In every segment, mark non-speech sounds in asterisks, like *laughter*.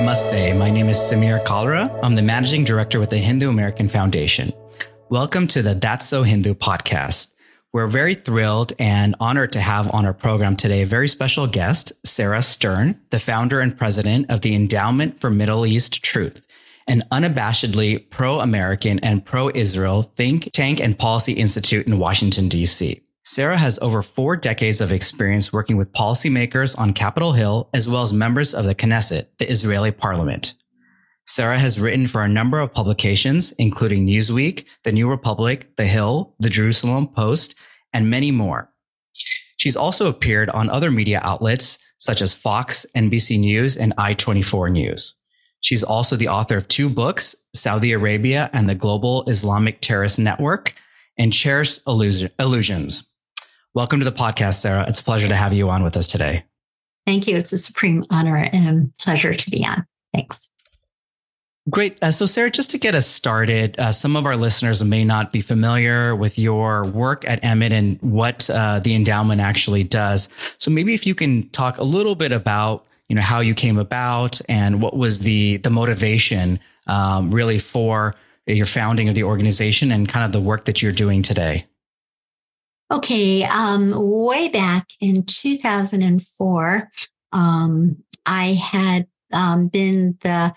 Namaste. My name is Samir Kalra. I'm the managing director with the Hindu American Foundation. Welcome to the That's So Hindu podcast. We're very thrilled and honored to have on our program today a very special guest, Sarah Stern, the founder and president of the Endowment for Middle East Truth, an unabashedly pro American and pro Israel think tank and policy institute in Washington, D.C. Sarah has over four decades of experience working with policymakers on Capitol Hill, as well as members of the Knesset, the Israeli parliament. Sarah has written for a number of publications, including Newsweek, The New Republic, The Hill, The Jerusalem Post, and many more. She's also appeared on other media outlets such as Fox, NBC News, and I24 News. She's also the author of two books, Saudi Arabia and the Global Islamic Terrorist Network, and Cherished Illusions, Welcome to the podcast, Sarah. It's a pleasure to have you on with us today. Thank you. It's a supreme honor and pleasure to be on. Thanks. Great. Uh, so, Sarah, just to get us started, uh, some of our listeners may not be familiar with your work at EMET and what uh, the endowment actually does. So, maybe if you can talk a little bit about, you know, how you came about and what was the the motivation um, really for your founding of the organization and kind of the work that you're doing today. Okay, um, way back in 2004, um, I had um, been the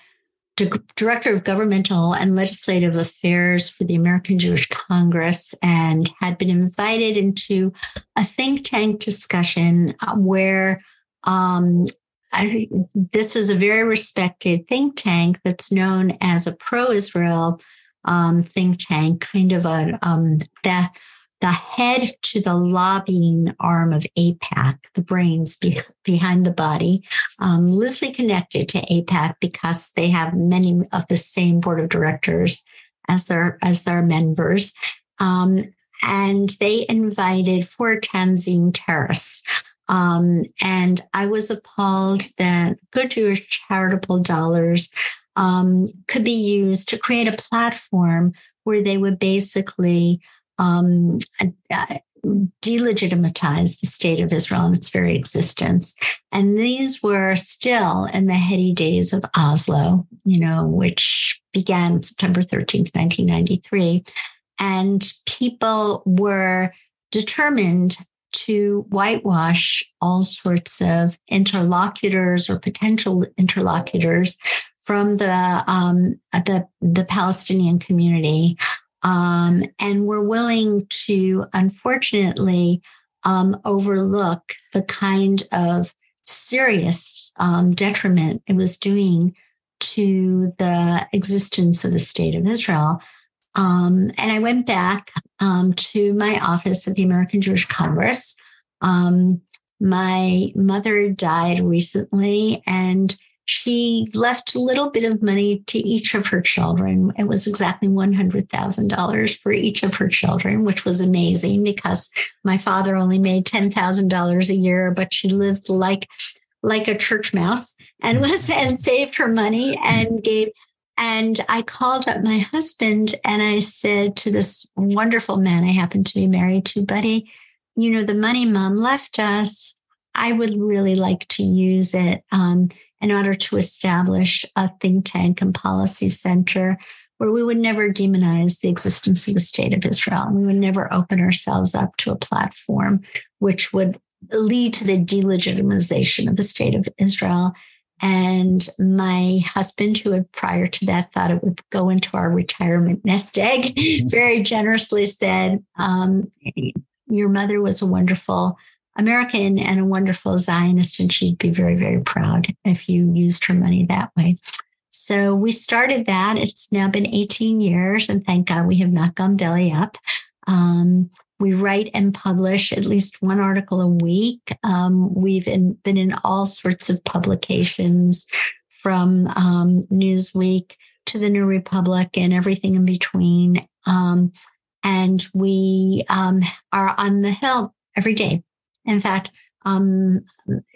director of governmental and legislative affairs for the American Jewish Congress and had been invited into a think tank discussion uh, where um, I, this was a very respected think tank that's known as a pro Israel um, think tank, kind of a um, that the head to the lobbying arm of AIPAC, the brains be- behind the body, um, loosely connected to AIPAC because they have many of the same board of directors as their as their members. Um, and they invited four Tanzim terrorists. Um, and I was appalled that good Jewish charitable dollars um, could be used to create a platform where they would basically um, uh, delegitimize the state of Israel and its very existence. And these were still in the heady days of Oslo, you know, which began September 13th, 1993. And people were determined to whitewash all sorts of interlocutors or potential interlocutors from the um, the the Palestinian community um, and we're willing to, unfortunately, um, overlook the kind of serious um, detriment it was doing to the existence of the state of Israel. Um, and I went back um, to my office at the American Jewish Congress. Um, my mother died recently, and she left a little bit of money to each of her children. It was exactly $100,000 for each of her children, which was amazing because my father only made $10,000 a year, but she lived like like a church mouse and was and saved her money and gave and I called up my husband and I said to this wonderful man I happened to be married to, buddy, you know, the money mom left us, I would really like to use it. Um, in order to establish a think tank and policy center where we would never demonize the existence of the state of Israel. And we would never open ourselves up to a platform which would lead to the delegitimization of the state of Israel. And my husband, who had prior to that thought it would go into our retirement nest egg, *laughs* very generously said, um, Your mother was a wonderful American and a wonderful Zionist, and she'd be very, very proud if you used her money that way. So we started that. It's now been 18 years, and thank God we have not gone belly up. Um, we write and publish at least one article a week. Um, we've in, been in all sorts of publications from um, Newsweek to the New Republic and everything in between. Um, and we um, are on the Hill every day in fact, um,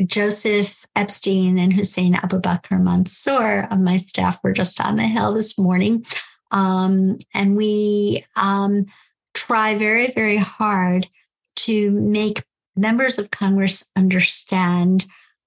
Joseph Epstein and Hussein Abu Bakr Mansour of my staff were just on the Hill this morning. Um, and we um, try very, very hard to make members of Congress understand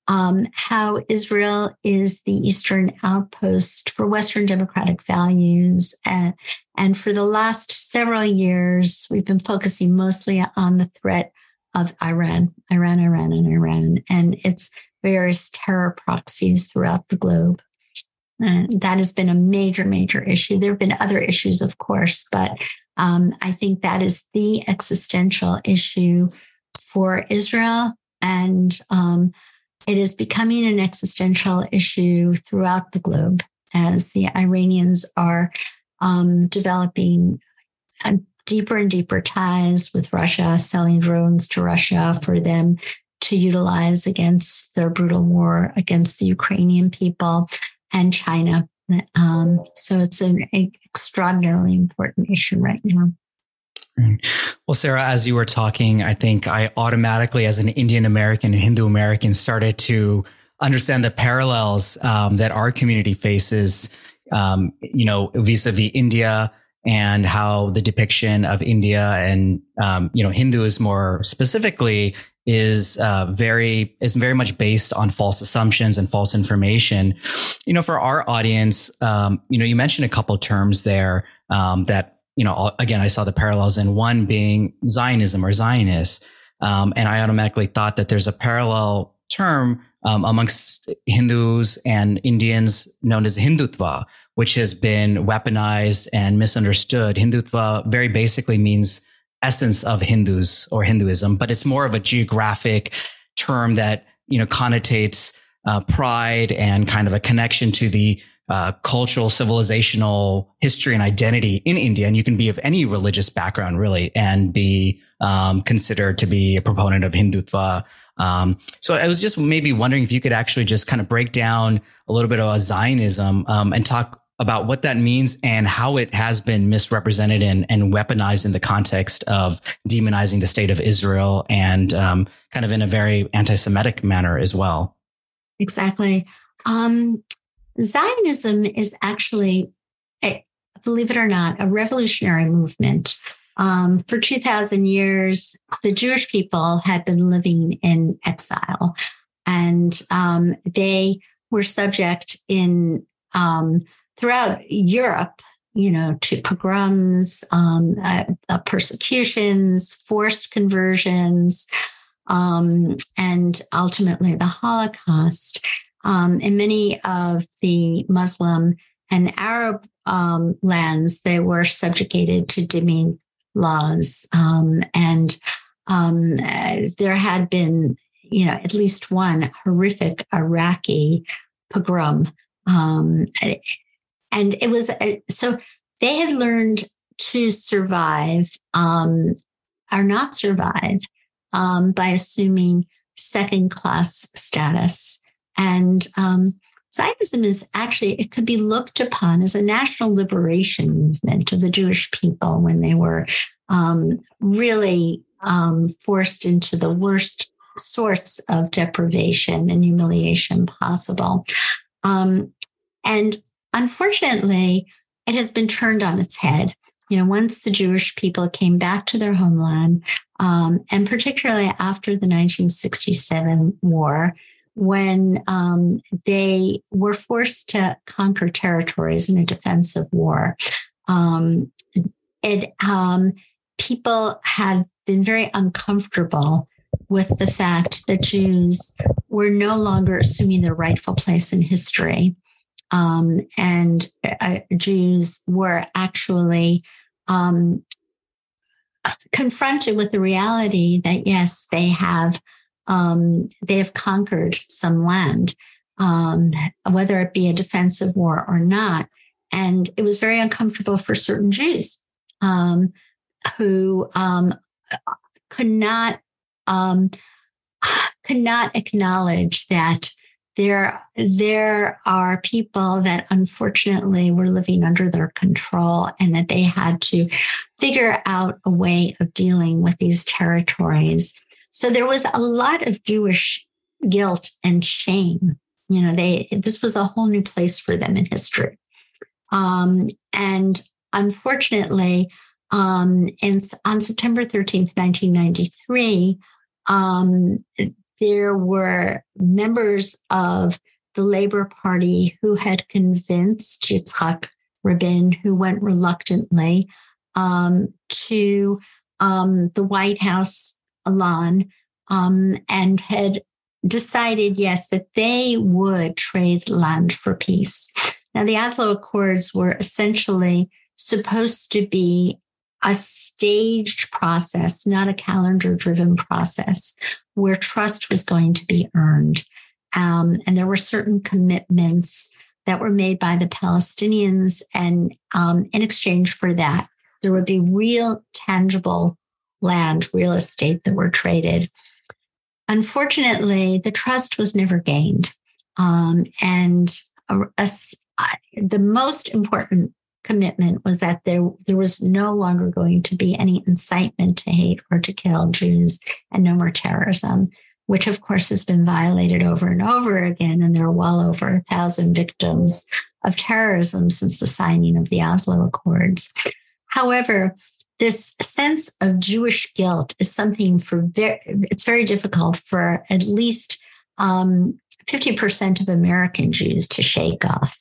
um, how Israel is the Eastern outpost for Western democratic values. And, and for the last several years, we've been focusing mostly on the threat of Iran, Iran, Iran, and Iran, and its various terror proxies throughout the globe. And that has been a major, major issue. There have been other issues, of course, but um, I think that is the existential issue for Israel. And um, it is becoming an existential issue throughout the globe as the Iranians are um, developing deeper and deeper ties with Russia, selling drones to Russia for them to utilize against their brutal war against the Ukrainian people and China. Um, so it's an extraordinarily important issue right now. Well, Sarah, as you were talking, I think I automatically, as an Indian American and Hindu American, started to understand the parallels um, that our community faces, um, you know, vis-a-vis India and how the depiction of India and, um, you know, Hindus more specifically is uh, very is very much based on false assumptions and false information. You know, for our audience, um, you know, you mentioned a couple terms there um, that you know. Again, I saw the parallels in one being Zionism or Zionists, um, and I automatically thought that there's a parallel term um, amongst Hindus and Indians known as Hindutva, which has been weaponized and misunderstood. Hindutva very basically means essence of Hindus or Hinduism, but it's more of a geographic term that, you know, connotates uh, pride and kind of a connection to the uh, cultural, civilizational history and identity in India. And you can be of any religious background, really, and be um, considered to be a proponent of Hindutva. Um, so I was just maybe wondering if you could actually just kind of break down a little bit of Zionism um, and talk about what that means and how it has been misrepresented and, and weaponized in the context of demonizing the state of Israel and um, kind of in a very anti-Semitic manner as well. Exactly. Um, Zionism is actually, believe it or not, a revolutionary movement. Um, for 2,000 years, the Jewish people had been living in exile and um, they were subject in um, throughout Europe, you know, to pogroms, um, uh, uh, persecutions, forced conversions, um, and ultimately the Holocaust. Um, in many of the Muslim and Arab um, lands, they were subjugated to dhimmi laws. Um, and um, uh, there had been, you know, at least one horrific Iraqi pogrom um, and it was uh, so they had learned to survive um, or not survive um, by assuming second class status. And um, Zionism is actually, it could be looked upon as a national liberation movement of the Jewish people when they were um, really um, forced into the worst sorts of deprivation and humiliation possible. Um, and Unfortunately, it has been turned on its head. You know, once the Jewish people came back to their homeland, um, and particularly after the 1967 war, when um, they were forced to conquer territories in a defensive war, um, it um, people had been very uncomfortable with the fact that Jews were no longer assuming their rightful place in history um, and uh, Jews were actually um, confronted with the reality that yes, they have um, they have conquered some land, um, whether it be a defensive war or not, and it was very uncomfortable for certain Jews um, who um, could not could not acknowledge that there, there are people that unfortunately were living under their control and that they had to figure out a way of dealing with these territories. So there was a lot of Jewish guilt and shame. You know, they, this was a whole new place for them in history. Um, and unfortunately, um, in, on September 13th, 1993, um, there were members of the Labor Party who had convinced Yitzhak Rabin, who went reluctantly um, to um, the White House lawn um, and had decided, yes, that they would trade land for peace. Now, the Oslo Accords were essentially supposed to be a staged process, not a calendar driven process where trust was going to be earned. Um, and there were certain commitments that were made by the Palestinians. And um, in exchange for that, there would be real, tangible land, real estate that were traded. Unfortunately, the trust was never gained. Um, and a, a, the most important commitment was that there, there was no longer going to be any incitement to hate or to kill Jews and no more terrorism, which of course has been violated over and over again. And there are well over a thousand victims of terrorism since the signing of the Oslo Accords. However, this sense of Jewish guilt is something for very, it's very difficult for at least um, 50% of American Jews to shake off.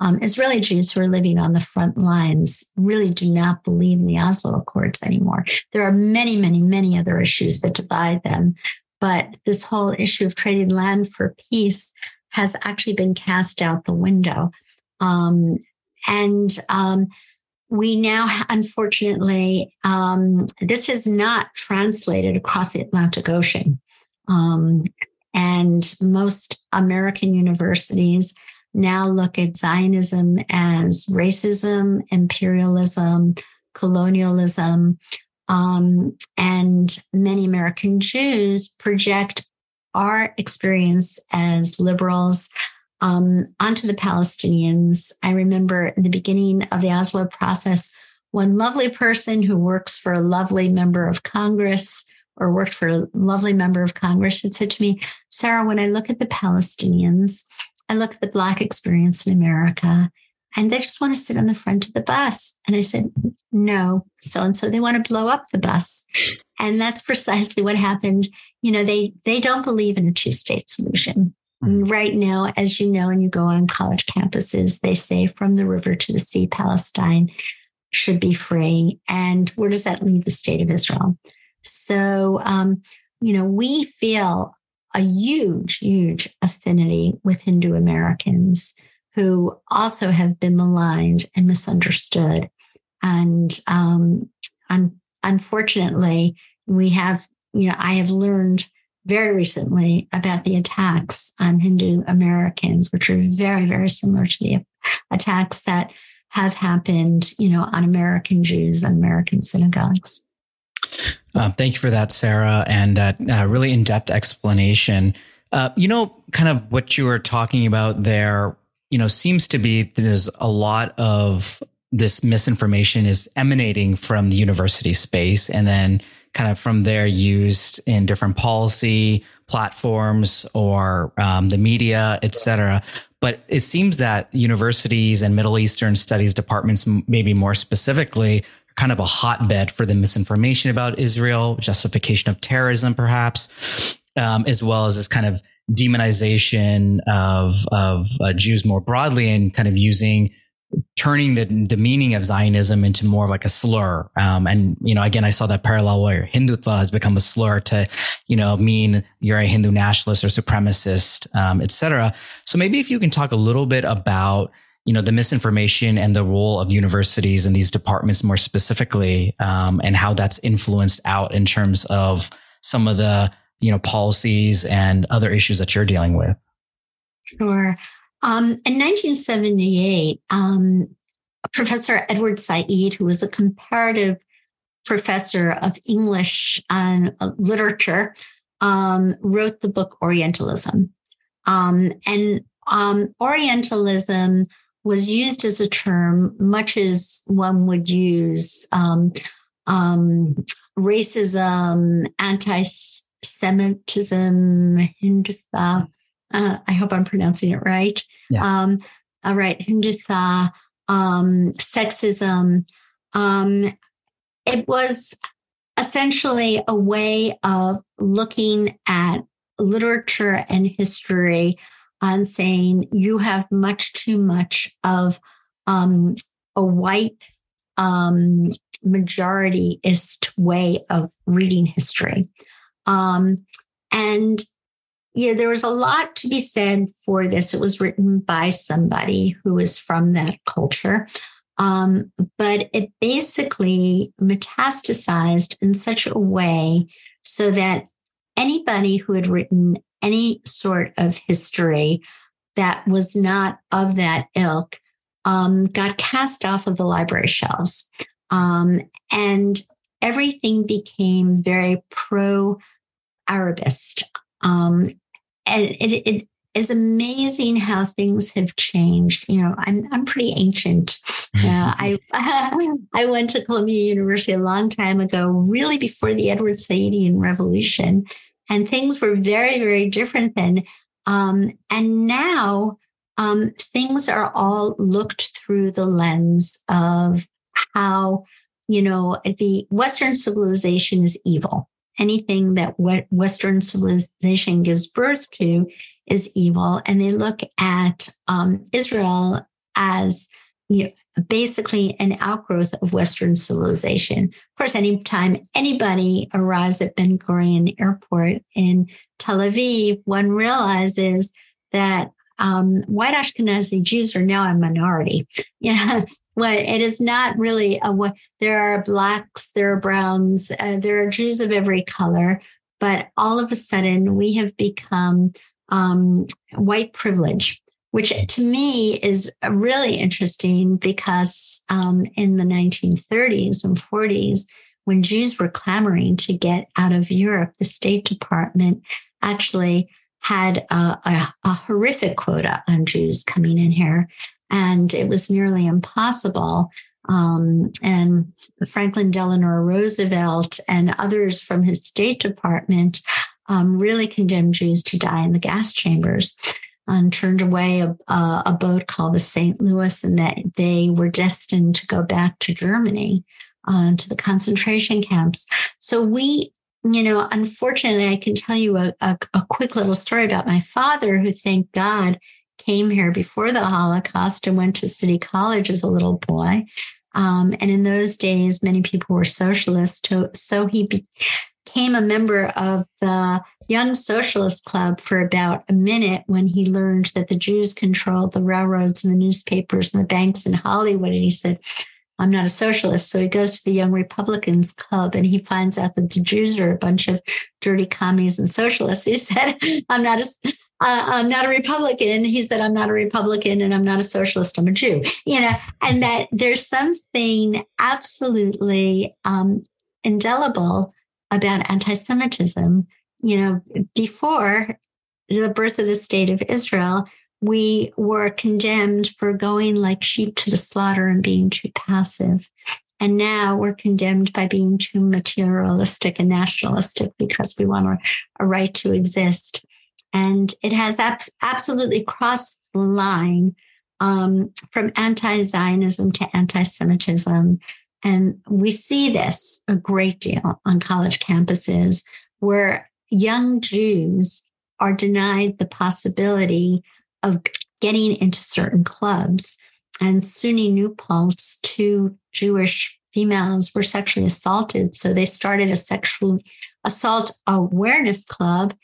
Um, Israeli Jews who are living on the front lines really do not believe in the Oslo Accords anymore. There are many, many, many other issues that divide them. But this whole issue of trading land for peace has actually been cast out the window. Um, and um, we now, unfortunately, um, this is not translated across the Atlantic Ocean. Um, and most American universities now look at Zionism as racism, imperialism, colonialism. Um, and many American Jews project our experience as liberals um, onto the Palestinians. I remember in the beginning of the Oslo process, one lovely person who works for a lovely member of Congress or worked for a lovely member of Congress had said to me, Sarah, when I look at the Palestinians, I look at the Black experience in America, and they just want to sit on the front of the bus. And I said, no, so and so they want to blow up the bus. And that's precisely what happened. You know, they they don't believe in a two-state solution. Mm-hmm. Right now, as you know, and you go on college campuses, they say from the river to the sea, Palestine should be free. And where does that leave the state of Israel? So, um, you know, we feel a huge, huge affinity with Hindu Americans who also have been maligned and misunderstood. And um, un- unfortunately, we have, you know, I have learned very recently about the attacks on Hindu Americans, which are very, very similar to the attacks that have happened, you know, on American Jews and American synagogues. Uh, thank you for that, Sarah, and that uh, really in depth explanation. Uh, you know, kind of what you were talking about there, you know, seems to be there's a lot of this misinformation is emanating from the university space and then kind of from there used in different policy platforms or um, the media, et cetera. But it seems that universities and Middle Eastern studies departments, maybe more specifically, kind of a hotbed for the misinformation about Israel, justification of terrorism, perhaps, um, as well as this kind of demonization of of uh, Jews more broadly, and kind of using turning the, the meaning of Zionism into more of like a slur. Um, and, you know, again, I saw that parallel where Hindutva has become a slur to, you know, mean you're a Hindu nationalist or supremacist, um, et cetera. So maybe if you can talk a little bit about, you know, the misinformation and the role of universities and these departments more specifically, um, and how that's influenced out in terms of some of the, you know, policies and other issues that you're dealing with. Sure. Um, in 1978, um, Professor Edward Said, who was a comparative professor of English and uh, literature, um, wrote the book Orientalism. Um, and um, Orientalism was used as a term, much as one would use um, racism, anti Semitism, Hindutva. Uh, I hope I'm pronouncing it right. Yeah. Um, all right, Hindutva, um, sexism. Um, it was essentially a way of looking at literature and history on saying you have much too much of um, a white um, majorityist way of reading history. Um, and yeah, there was a lot to be said for this. It was written by somebody who was from that culture. Um, but it basically metastasized in such a way so that anybody who had written any sort of history that was not of that ilk um, got cast off of the library shelves. Um, and everything became very pro Arabist. Um, and it, it is amazing how things have changed. You know, I'm I'm pretty ancient. Uh, *laughs* I *laughs* I went to Columbia University a long time ago, really before the Edward Saadian Revolution, and things were very very different then. Um, and now um, things are all looked through the lens of how you know the Western civilization is evil anything that Western civilization gives birth to is evil. And they look at um, Israel as you know, basically an outgrowth of Western civilization. Of course, anytime anybody arrives at Ben Gurion Airport in Tel Aviv, one realizes that um, white Ashkenazi Jews are now a minority. *laughs* Yeah, well, it is not really a what. there are blacks, there are browns, uh, there are Jews of every color, but all of a sudden we have become um, white privilege, which to me is really interesting because um, in the 1930s and 40s, when Jews were clamoring to get out of Europe, the State Department actually had a, a, a horrific quota on Jews coming in here and it was nearly impossible. Um, and Franklin Delano Roosevelt and others from his State Department um, really condemned Jews to die in the gas chambers and turned away a, a, boat called the St. Louis, and that they were destined to go back to Germany, uh, to the concentration camps. So we, you know, unfortunately, I can tell you a, a, a quick little story about my father, who, thank God, came here before the Holocaust and went to City College as a little boy. Um, and in those days, many people were socialists. So he became a member of the Young Socialist Club for about a minute when he learned that the Jews controlled the railroads and the newspapers and the banks in Hollywood. And he said, I'm not a socialist. So he goes to the Young Republicans Club and he finds out that the Jews are a bunch of dirty commies and socialists. *laughs* He said, I'm not a, uh, I'm not a Republican. He said, I'm not a Republican and I'm not a socialist. I'm a Jew, you know, and that there's something absolutely um, indelible about anti Semitism. You know, before the birth of the state of Israel, we were condemned for going like sheep to the slaughter and being too passive. And now we're condemned by being too materialistic and nationalistic because we want a right to exist and it has ab- absolutely crossed the line um, from anti-Zionism to anti-Semitism. And we see this a great deal on college campuses where young Jews are denied the possibility of getting into certain clubs. And SUNY New Paltz, two Jewish females were sexually assaulted. So they started a sexual assault awareness club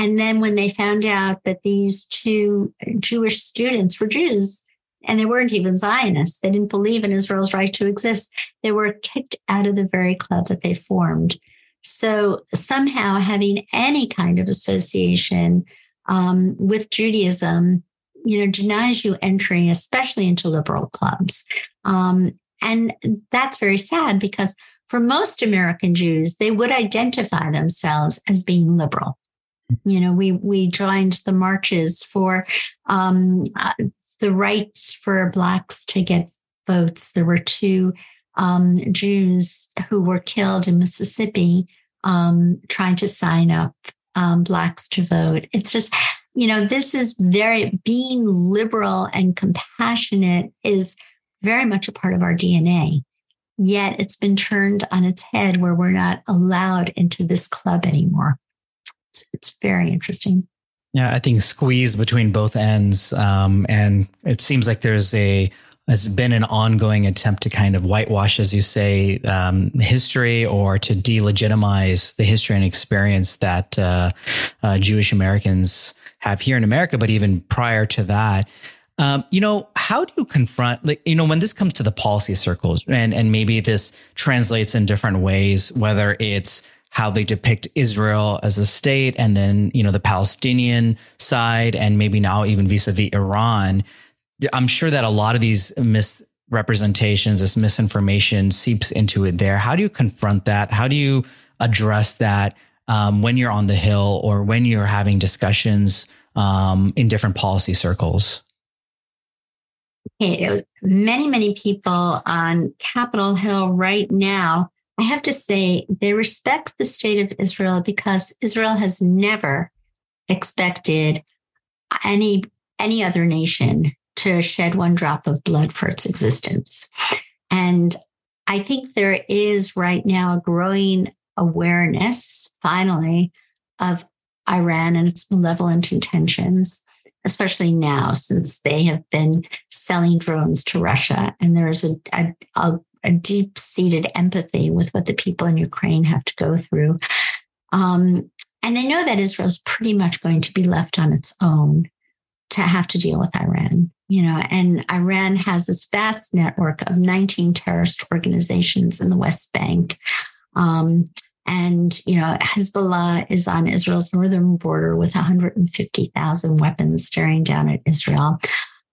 and then when they found out that these two Jewish students were Jews, and they weren't even Zionists, they didn't believe in Israel's right to exist, they were kicked out of the very club that they formed. So somehow having any kind of association um, with Judaism, you know, denies you entering, especially into liberal clubs. Um, and that's very sad because for most American Jews, they would identify themselves as being liberal you know we we joined the marches for um, uh, the rights for blacks to get votes there were two um, jews who were killed in mississippi um, trying to sign up um, blacks to vote. It's just you know this is very being liberal and compassionate is very much a part of our dna yet it's been turned on its head where we're not allowed into this club anymore. It's it's very interesting. Yeah, I think squeezed between both ends, um, and it seems like there's a has been an ongoing attempt to kind of whitewash, as you say, um, history or to delegitimize the history and experience that uh, uh, Jewish Americans have here in America, but even prior to that. Um, you know, how do you confront, like, you know, when this comes to the policy circles and, and maybe this translates in different ways, whether it's how they depict Israel as a state and then, you know, the Palestinian side and maybe now even vis-a-vis Iran, I'm sure that a lot of these misrepresentations, this misinformation seeps into it there. How do you confront that? How do you address that um, when you're on the Hill or when you're having discussions um, in different policy circles? Many, many people on Capitol Hill right now, I have to say, they respect the state of Israel because Israel has never expected any any other nation to shed one drop of blood for its existence. And I think there is right now a growing awareness, finally, of Iran and its malevolent intentions, especially now since they have been selling drones to Russia. And there is a, a, a, a deep seated empathy with what the people in Ukraine have to go through. Um, and they know that Israel is pretty much going to be left on its own to have to deal with Iran you know, and Iran has this vast network of 19 terrorist organizations in the West Bank. Um, and, you know, Hezbollah is on Israel's northern border with 150,000 weapons staring down at Israel.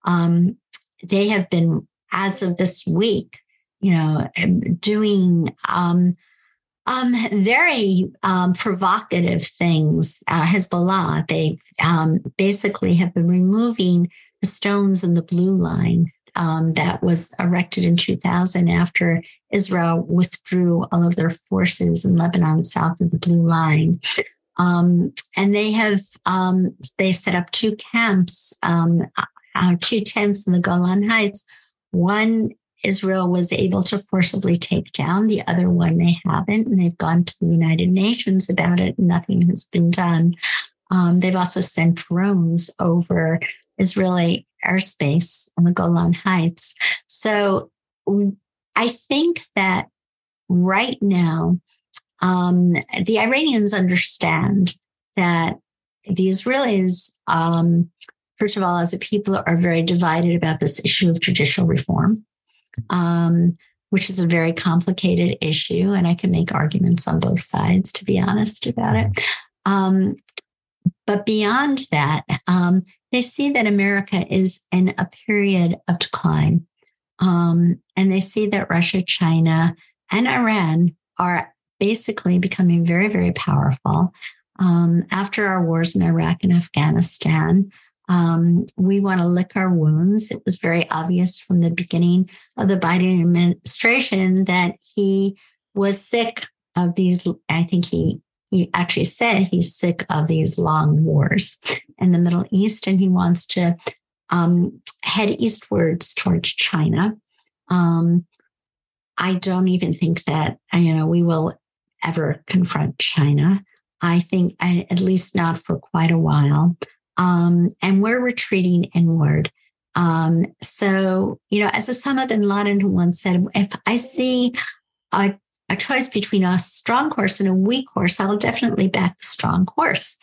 Um, they have been, as of this week, you know, doing um, um, very um, provocative things. Uh, Hezbollah, they um, basically have been removing the stones in the blue line um, that was erected in 2000 after Israel withdrew all of their forces in Lebanon south of the blue line. Um, and they have um, they set up two camps, um, uh, two tents in the Golan Heights. One Israel was able to forcibly take down. The other one they haven't, and they've gone to the United Nations about it. And nothing has been done. Um, they've also sent drones over Israeli airspace on the Golan Heights. So I think that right now, um, the Iranians understand that the Israelis, um, first of all, as a people, are very divided about this issue of judicial reform, um, which is a very complicated issue. And I can make arguments on both sides, to be honest about it. Um, but beyond that, um, they see that America is in a period of decline. Um, and they see that Russia, China, and Iran are basically becoming very, very powerful. Um, after our wars in Iraq and Afghanistan, um, we want to lick our wounds. It was very obvious from the beginning of the Biden administration that he was sick of these. I think he he actually said he's sick of these long wars in the Middle East and he wants to um, head eastwards towards China. Um, I don't even think that you know we will ever confront China. I think, at least not for quite a while. Um, and we're retreating inward. Um, so, you know, as Osama bin Laden once said, if I see a a choice between a strong horse and a weak horse, I'll definitely back the strong horse.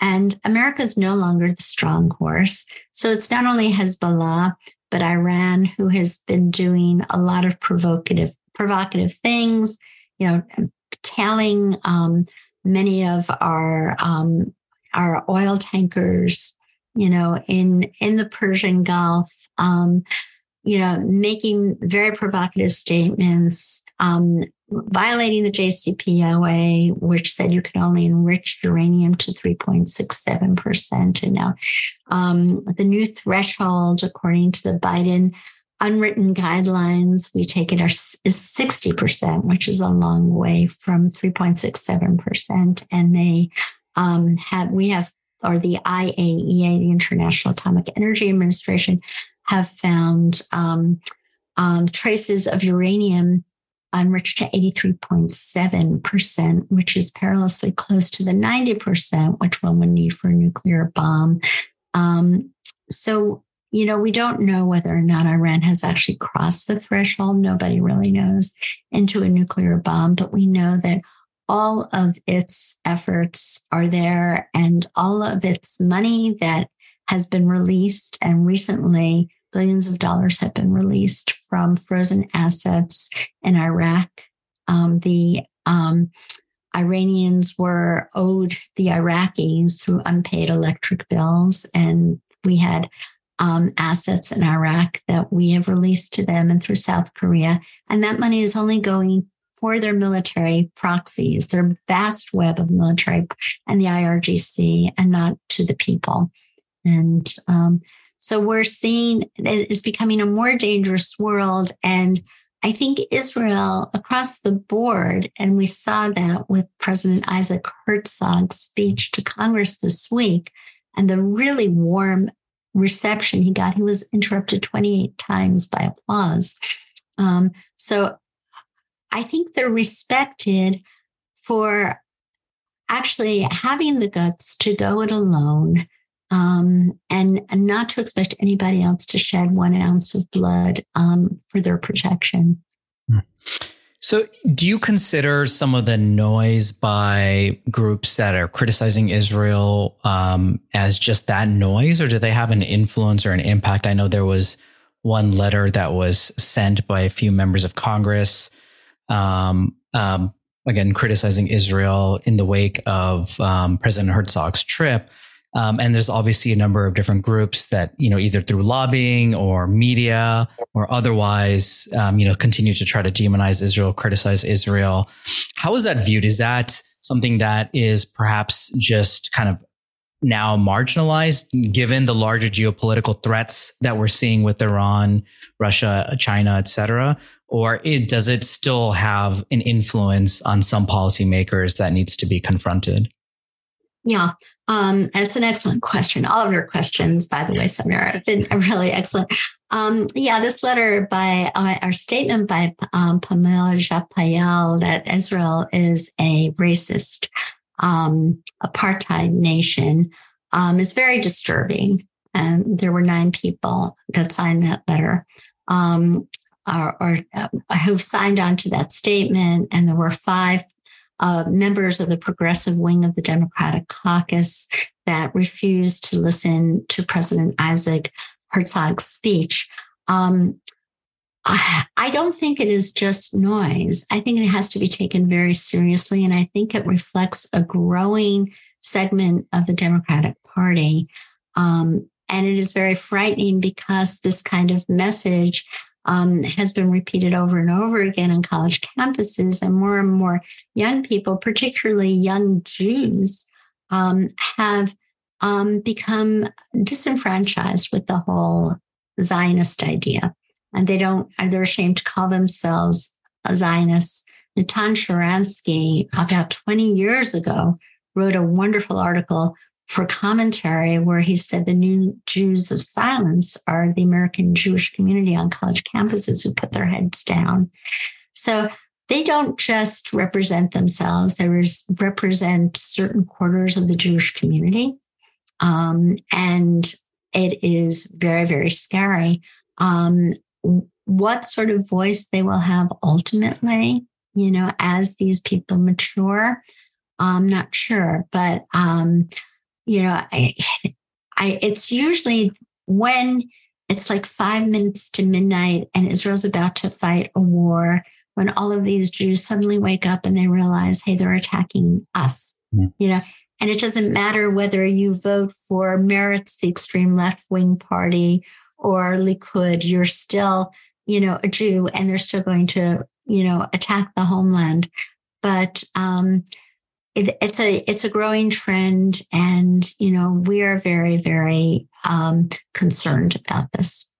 And America is no longer the strong horse. So it's not only Hezbollah, but Iran, who has been doing a lot of provocative, provocative things, you know, telling um, many of our um, our oil tankers, you know, in in the Persian Gulf, um, you know, making very provocative statements, um, violating the JCPOA, which said you could only enrich uranium to 3.67%. And now um, the new threshold, according to the Biden unwritten guidelines, we take it as 60%, which is a long way from 3.67%. And they um, have, we have, or the IAEA, the International Atomic Energy Administration, have found um, um, traces of uranium enriched to 83.7%, which is perilously close to the 90%, which one would need for a nuclear bomb. Um, so, you know, we don't know whether or not Iran has actually crossed the threshold. Nobody really knows into a nuclear bomb, but we know that all of its efforts are there and all of its money that has been released and recently billions of dollars have been released from frozen assets in Iraq. Um, the um, Iranians were owed the Iraqis through unpaid electric bills, and we had um, assets in Iraq that we have released to them and through South Korea. And that money is only going for their military proxies, their vast web of military and the IRGC, and not to the people. And um, so we're seeing it is becoming a more dangerous world. And I think Israel across the board, and we saw that with President Isaac Herzog's speech to Congress this week and the really warm reception he got. He was interrupted 28 times by applause. Um, so I think they're respected for actually having the guts to go it alone um, and, and, not to expect anybody else to shed one ounce of blood um, for their protection. So, do you consider some of the noise by groups that are criticizing Israel um, as just that noise, or do they have an influence or an impact? I know there was one letter that was sent by a few members of Congress, um, um, again, criticizing Israel in the wake of um, President Herzog's trip. Um, and there's obviously a number of different groups that, you know, either through lobbying or media or otherwise, um, you know, continue to try to demonize Israel, criticize Israel. How is that viewed? Is that something that is perhaps just kind of now marginalized given the larger geopolitical threats that we're seeing with Iran, Russia, China, et cetera? Or it, does it still have an influence on some policymakers that needs to be confronted? Yeah, um, that's an excellent question. All of your questions, by the way, Samira, have been really excellent. Um, yeah, this letter by uh, our statement by um, Pramila Jayapal that Israel is a racist um, apartheid nation um, is very disturbing. And there were nine people that signed that letter. Um, or, or uh, who signed on to that statement, and there were five uh, members of the progressive wing of the Democratic caucus that refused to listen to President Isaac Herzog's speech. Um, I don't think it is just noise. I think it has to be taken very seriously. And I think it reflects a growing segment of the Democratic Party. Um, and it is very frightening because this kind of message um, has been repeated over and over again on college campuses, and more and more young people, particularly young Jews, um, have um, become disenfranchised with the whole Zionist idea, and they don't. They're ashamed to call themselves Zionists. Natan Sharansky, about 20 years ago, wrote a wonderful article for commentary where he said the new Jews of silence are the American Jewish community on college campuses who put their heads down. So they don't just represent themselves, they represent certain quarters of the Jewish community. Um, and it is very, very scary. Um, what sort of voice they will have ultimately, you know, as these people mature, I'm not sure. But um, you know, I, I, it's usually when it's like five minutes to midnight and Israel's about to fight a war when all of these Jews suddenly wake up and they realize, hey, they're attacking us, mm. you know, and it doesn't matter whether you vote for Meretz, the extreme left wing party, or Likud, you're still, you know, a Jew and they're still going to, you know, attack the homeland. But um, it, it's a it's a growing trend, and you know we are very very um, concerned about this.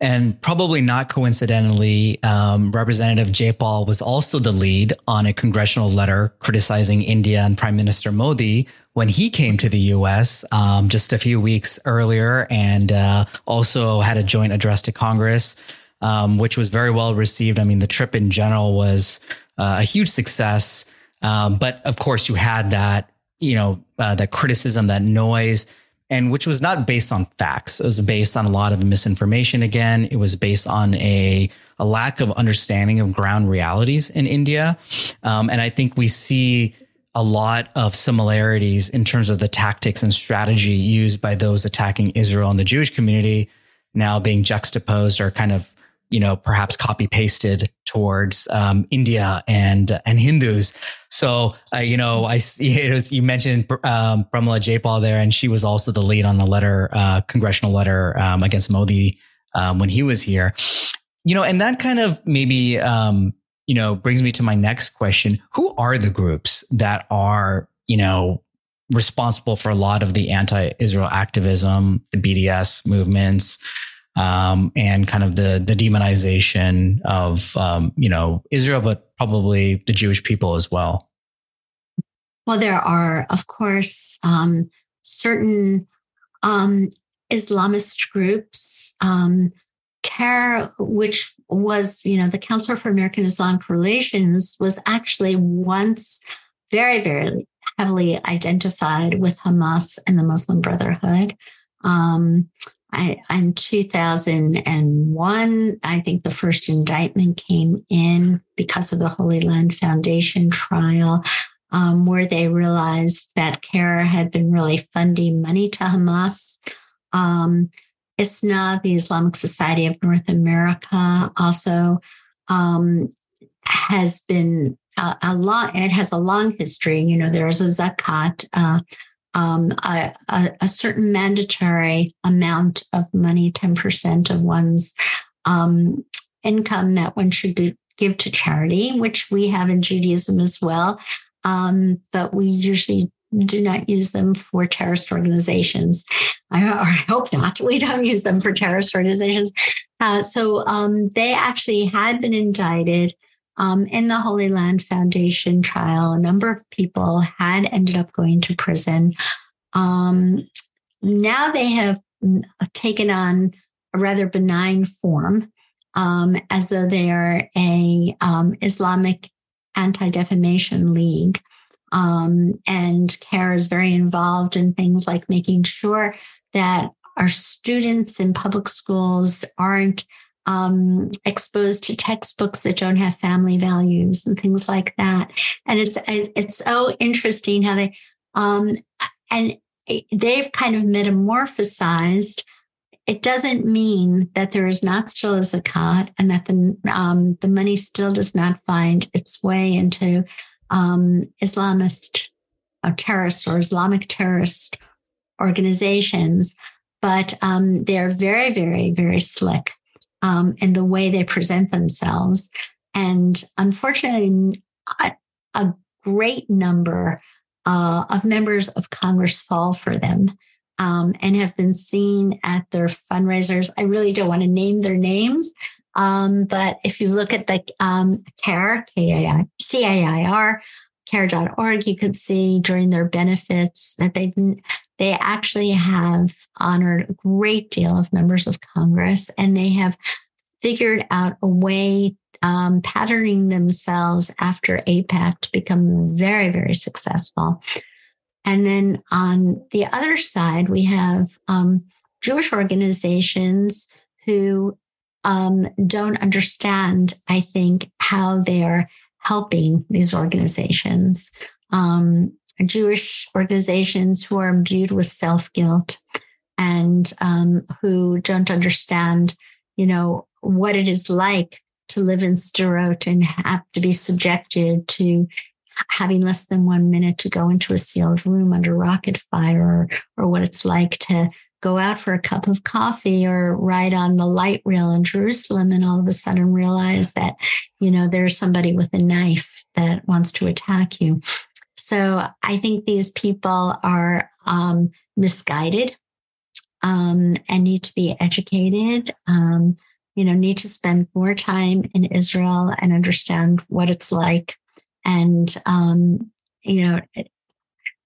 And probably not coincidentally, um, Representative Paul was also the lead on a congressional letter criticizing India and Prime Minister Modi when he came to the U.S. Um, just a few weeks earlier, and uh, also had a joint address to Congress um, which was very well received. I mean, the trip in general was uh, a huge success. Um, but of course, you had that, you know, uh, that criticism, that noise, and which was not based on facts. It was based on a lot of misinformation. Again, it was based on a a lack of understanding of ground realities in India, um, and I think we see a lot of similarities in terms of the tactics and strategy used by those attacking Israel and the Jewish community now being juxtaposed or kind of you know perhaps copy pasted towards um, India and and Hindus. So uh, you know I *laughs* was, you mentioned um, Pramila Jayapal there, and she was also the lead on the letter uh, congressional letter um, against Modi um, when he was here. You know, and that kind of maybe um, you know, brings me to my next question. Who are the groups that are, you know, responsible for a lot of the anti-Israel activism, the BDS movements, um, and kind of the the demonization of um, you know Israel, but probably the Jewish people as well. Well, there are, of course, um, certain um, Islamist groups um, CAIR, which was, you know, the Council for American Islamic Relations, was actually once very, very heavily identified with Hamas and the Muslim Brotherhood. Um, I, in 2001, I think the first indictment came in because of the Holy Land Foundation trial, um, where they realized that CAIR had been really funding money to Hamas. Um, ISNA, the Islamic Society of North America, also um, has been a, a, long, it has a long history. You know, there's a zakat, uh, um, a, a, a, certain mandatory amount of money, 10% of one's um, income that one should give to charity, which we have in Judaism as well. Um, but we usually do not use them for terrorist organizations. I, or I hope not. We don't use them for terrorist organizations. Uh, so um, they actually had been indicted um, in the Holy Land Foundation trial. A number of people had ended up going to prison. Um, now they have taken on a rather benign form, um, as though they are a um, Islamic Anti Defamation League. Um, and CAIR is very involved in things like making sure that our students in public schools aren't um, exposed to textbooks that don't have family values and things like that. And it's it's so interesting how they um, and they've kind of metamorphosized. It doesn't mean that there is not still a zakat and that the um, the money still does not find its way into um, Islamist or uh, terrorist or Islamic terrorist organizations, but um, they're very, very, very slick um, in the way they present themselves. And unfortunately, a, a great number uh, of members of Congress fall for them um, and have been seen at their fundraisers. I really don't want to name their names, um, but if you look at the um, CAIR, K-A-I, C-A-I-R, care.org, you could see during their benefits that they they actually have honored a great deal of members of Congress and they have figured out a way um, patterning themselves after AIPAC to become very, very successful. And then on the other side, we have um, Jewish organizations who um, don't understand, I think, how they're helping these organizations, um, Jewish organizations who are imbued with self guilt and um, who don't understand, you know, what it is like to live in Sderot and have to be subjected to having less than one minute to go into a sealed room under rocket fire or, or what it's like to go out for a cup of coffee or ride on the light rail in Jerusalem and all of a sudden realize that, you know, there's somebody with a knife that wants to attack you. So I think these people are um, misguided um, and need to be educated. Um, you know, need to spend more time in Israel and understand what it's like. And, um, you know,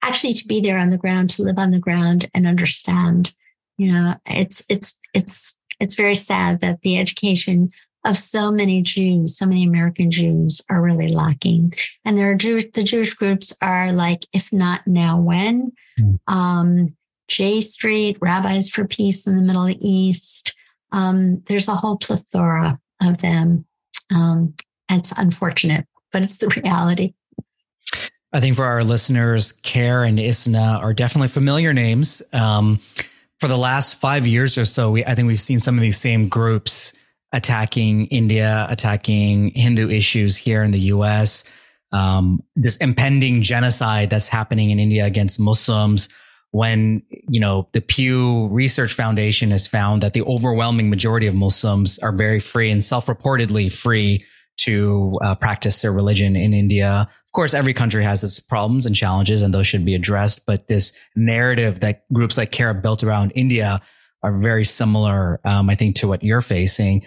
actually to be there on the ground, to live on the ground and understand you know it's it's it's it's very sad that the education of so many Jews, so many American Jews are really lacking. And there are Jewish, the Jewish groups are like, if not now, when? Mm. Um, J Street, Rabbis for Peace in the Middle East. Um, there's a whole plethora of them. Um, it's unfortunate, but it's the *laughs* reality. I think for our listeners, CAIR and ISNA are definitely familiar names. Um, for the last five years or so, we, I think we've seen some of these same groups attacking India, attacking Hindu issues here in the US. Um, this impending genocide that's happening in India against Muslims when, you know, the Pew Research Foundation has found that the overwhelming majority of Muslims are very free and self-reportedly free to uh, practice their religion in India. Of course, every country has its problems and challenges, and those should be addressed. But this narrative that groups like CAIR built around India are very similar, um, I think, to what you're facing.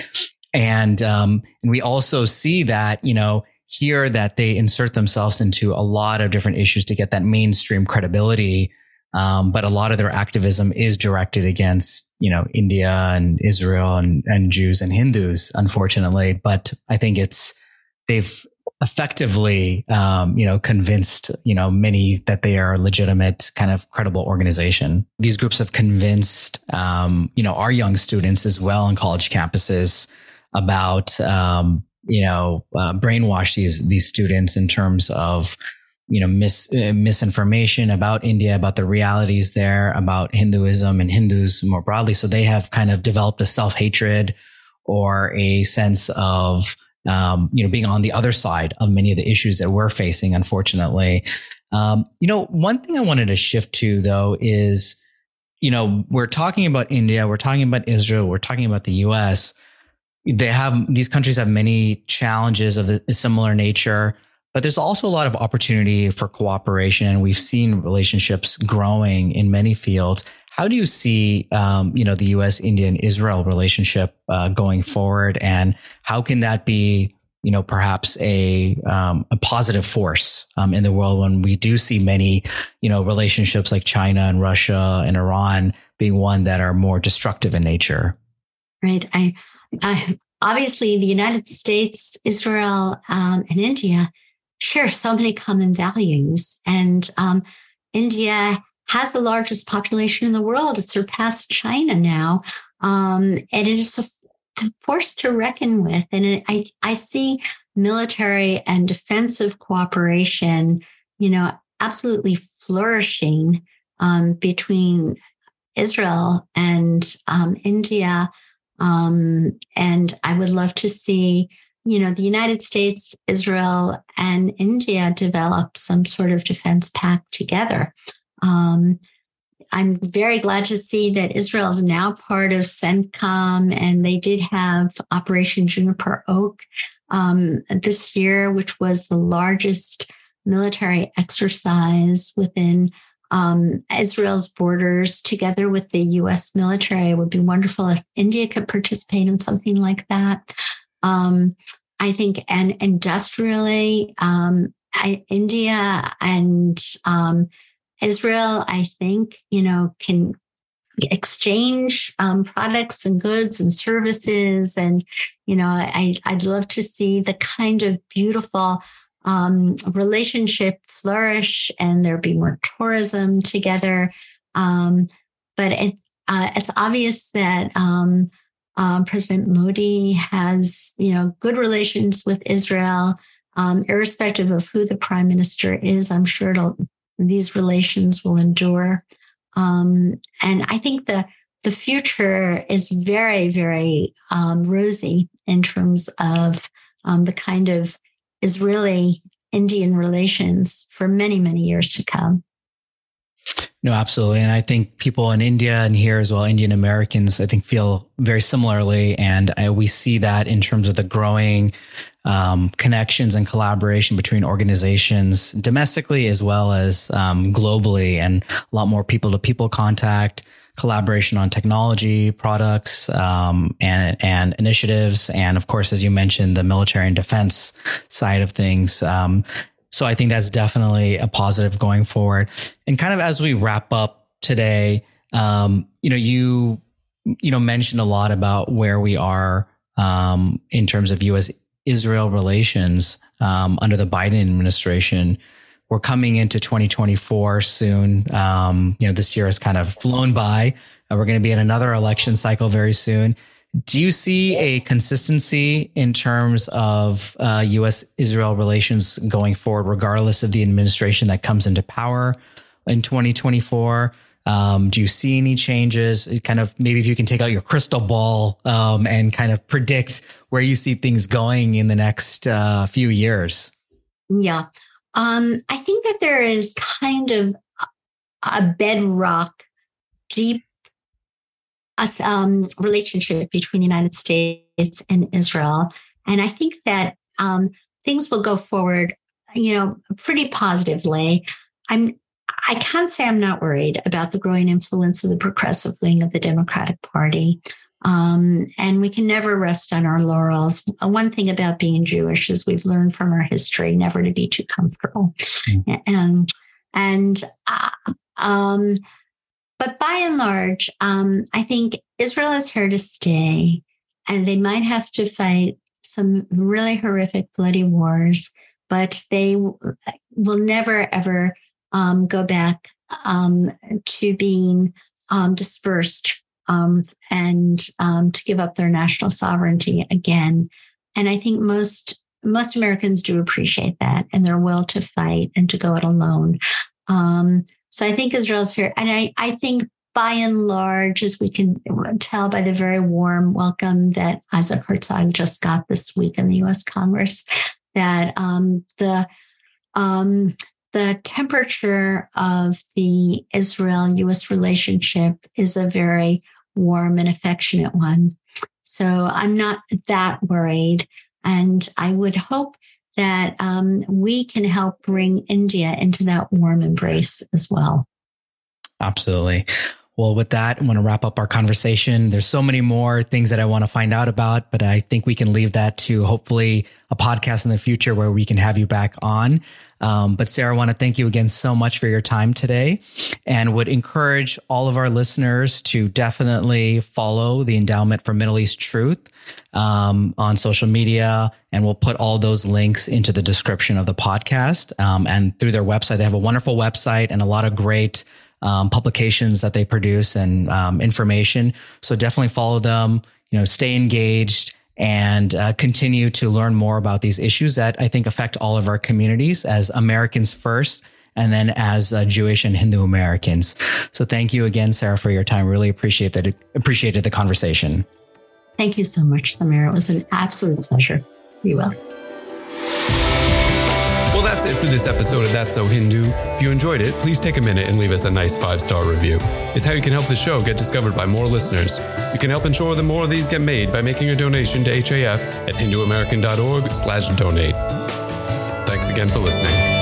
And um, and we also see that you know here that they insert themselves into a lot of different issues to get that mainstream credibility. Um, but a lot of their activism is directed against you know, India and Israel and, and Jews and Hindus, unfortunately. But I think it's, they've effectively, um, you know, convinced, you know, many that they are a legitimate kind of credible organization. These groups have convinced, um, you know, our young students as well on college campuses about, um, you know, uh, brainwash these, these students in terms of, you know, mis, uh, misinformation about India, about the realities there, about Hinduism and Hindus more broadly. So they have kind of developed a self hatred or a sense of, um, you know, being on the other side of many of the issues that we're facing, unfortunately. Um, you know, one thing I wanted to shift to though is, you know, we're talking about India, we're talking about Israel, we're talking about the US. They have, these countries have many challenges of a similar nature. But there's also a lot of opportunity for cooperation, and we've seen relationships growing in many fields. How do you see, um, you know, the U.S., India, and Israel relationship uh, going forward, and how can that be, you know, perhaps a um, a positive force um, in the world when we do see many, you know, relationships like China and Russia and Iran being one that are more destructive in nature? Right. I, I obviously the United States, Israel, um, and India share so many common values. And um, India has the largest population in the world. It surpassed China now. Um, and it is a force to reckon with. And it, I, I see military and defensive cooperation, you know, absolutely flourishing um, between Israel and um, India. Um, and I would love to see you know, the United States, Israel, and India develop some sort of defense pact together. Um, I'm very glad to see that Israel is now part of CENTCOM, and they did have Operation Juniper Oak um, this year, which was the largest military exercise within um, Israel's borders together with the US military. It would be wonderful if India could participate in something like that. Um, I think, and industrially, um, I, India and um, Israel, I think, you know, can exchange um, products and goods and services. And, you know, I, I'd love to see the kind of beautiful um, relationship flourish and there be more tourism together. Um, but it, uh, it's obvious that um, um, President Modi has, you know, good relations with Israel, um, irrespective of who the prime minister is. I'm sure these relations will endure. Um, and I think the the future is very, very um, rosy in terms of um, the kind of Israeli Indian relations for many, many years to come. No, absolutely. And I think people in India and here as well, Indian Americans, I think feel very similarly. And I, we see that in terms of the growing um, connections and collaboration between organizations domestically as well as um, globally, and a lot more people to people contact, collaboration on technology products um, and and initiatives, and of course, as you mentioned, the military and defense side of things. Um, so I think that's definitely a positive going forward. And kind of as we wrap up today, um, you know, you you know mentioned a lot about where we are um, in terms of U.S. Israel relations um, under the Biden administration. We're coming into 2024 soon. Um, you know, this year has kind of flown by. Uh, we're going to be in another election cycle very soon. Do you see a consistency in terms of uh, U.S. Israel relations going forward, regardless of the administration that comes into power in 2024? Um, do you see any changes? Kind of maybe if you can take out your crystal ball um, and kind of predict where you see things going in the next uh, few years. Yeah. Um, I think that there is kind of a bedrock, deep um, relationship between the United States and Israel. And I think that um, things will go forward, you know, pretty positively. I'm I can't say I'm not worried about the growing influence of the progressive wing of the Democratic Party. Um, and we can never rest on our laurels. One thing about being Jewish is we've learned from our history never to be too comfortable. Mm. And and uh, um, but by and large, um, I think Israel is here to stay, and they might have to fight some really horrific, bloody wars, but they will never ever um, go back um, to being um, dispersed um, and um, to give up their national sovereignty again. And I think most most Americans do appreciate that and their will to fight and to go it alone. Um, so I think Israel's here, and I I think by and large, as we can tell by the very warm welcome that Isaac Herzog just got this week in the U.S. Congress, that um, the um, the temperature of the Israel US relationship is a very warm and affectionate one. So I'm not that worried. And I would hope that um, we can help bring India into that warm embrace as well. Absolutely. Well, with that, I want to wrap up our conversation. There's so many more things that I want to find out about, but I think we can leave that to hopefully a podcast in the future where we can have you back on. Um, but Sarah, I want to thank you again so much for your time today and would encourage all of our listeners to definitely follow the Endowment for Middle East Truth um, on social media. And we'll put all those links into the description of the podcast um, and through their website. They have a wonderful website and a lot of great um, publications that they produce and um, information. So definitely follow them, you know, stay engaged and uh, continue to learn more about these issues that I think affect all of our communities as Americans first and then as uh, Jewish and Hindu Americans. So thank you again, Sarah, for your time. Really appreciate that. Appreciated the conversation. Thank you so much, Samira. It was an absolute pleasure. Be well. Well, that's it for this episode of That's So Hindu. If you enjoyed it, please take a minute and leave us a nice five star review. It's how you can help the show get discovered by more listeners. You can help ensure that more of these get made by making a donation to HAF at hinduamerican.org/slash donate. Thanks again for listening.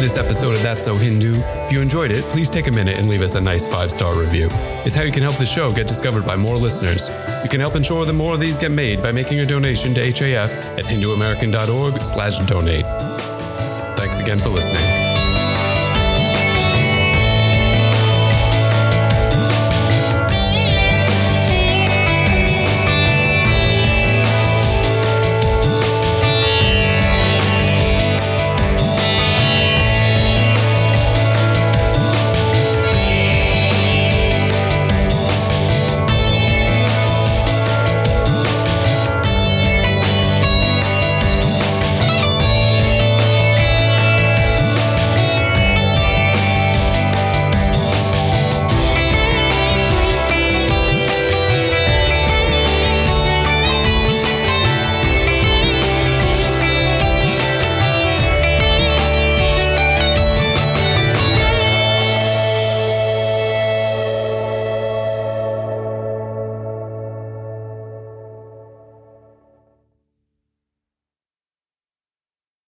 This episode of That's So Hindu. If you enjoyed it, please take a minute and leave us a nice five star review. It's how you can help the show get discovered by more listeners. You can help ensure that more of these get made by making a donation to HAF at hinduamerican.org slash donate. Thanks again for listening.